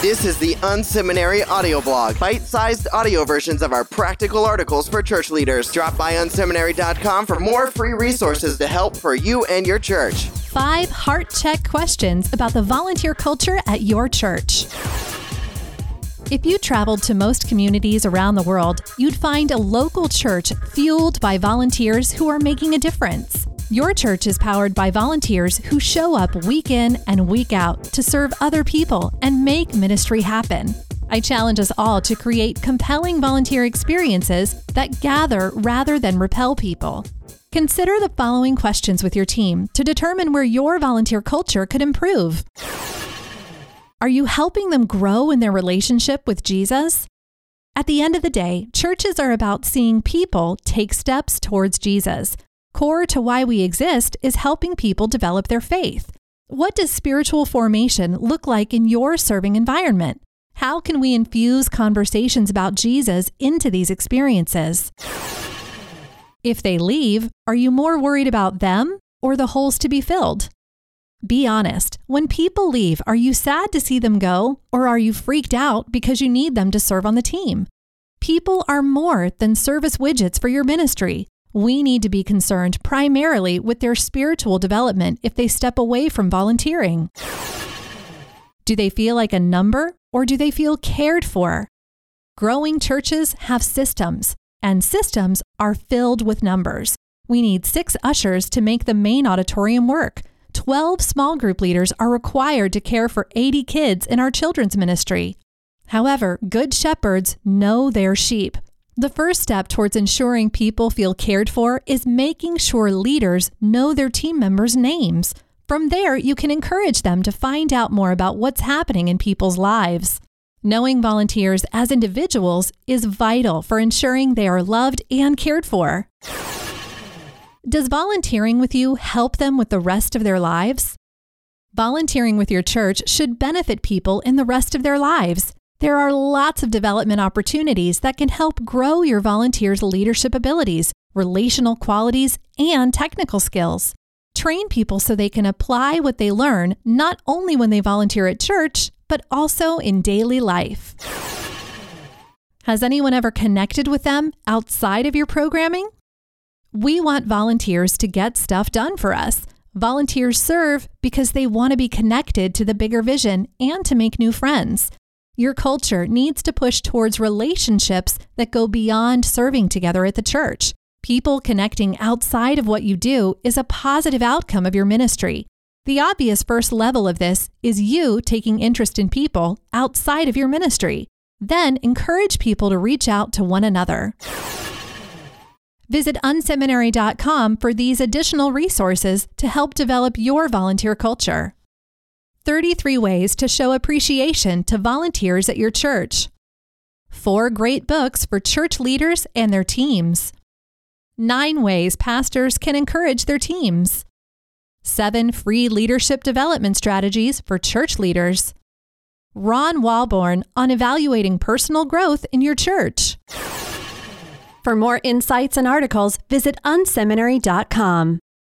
This is the Unseminary audio blog, bite-sized audio versions of our practical articles for church leaders. Drop by unseminary.com for more free resources to help for you and your church. Five heart check questions about the volunteer culture at your church. If you traveled to most communities around the world, you'd find a local church fueled by volunteers who are making a difference. Your church is powered by volunteers who show up week in and week out to serve other people and make ministry happen. I challenge us all to create compelling volunteer experiences that gather rather than repel people. Consider the following questions with your team to determine where your volunteer culture could improve. Are you helping them grow in their relationship with Jesus? At the end of the day, churches are about seeing people take steps towards Jesus. Core to why we exist is helping people develop their faith. What does spiritual formation look like in your serving environment? How can we infuse conversations about Jesus into these experiences? If they leave, are you more worried about them or the holes to be filled? Be honest. When people leave, are you sad to see them go or are you freaked out because you need them to serve on the team? People are more than service widgets for your ministry. We need to be concerned primarily with their spiritual development if they step away from volunteering. Do they feel like a number or do they feel cared for? Growing churches have systems, and systems are filled with numbers. We need six ushers to make the main auditorium work. 12 small group leaders are required to care for 80 kids in our children's ministry. However, good shepherds know their sheep. The first step towards ensuring people feel cared for is making sure leaders know their team members' names. From there, you can encourage them to find out more about what's happening in people's lives. Knowing volunteers as individuals is vital for ensuring they are loved and cared for. Does volunteering with you help them with the rest of their lives? Volunteering with your church should benefit people in the rest of their lives. There are lots of development opportunities that can help grow your volunteers' leadership abilities, relational qualities, and technical skills. Train people so they can apply what they learn not only when they volunteer at church, but also in daily life. Has anyone ever connected with them outside of your programming? We want volunteers to get stuff done for us. Volunteers serve because they want to be connected to the bigger vision and to make new friends. Your culture needs to push towards relationships that go beyond serving together at the church. People connecting outside of what you do is a positive outcome of your ministry. The obvious first level of this is you taking interest in people outside of your ministry. Then encourage people to reach out to one another. Visit unseminary.com for these additional resources to help develop your volunteer culture. 33 ways to show appreciation to volunteers at your church. Four great books for church leaders and their teams. Nine ways pastors can encourage their teams. Seven free leadership development strategies for church leaders. Ron Walborn on evaluating personal growth in your church. For more insights and articles, visit unseminary.com.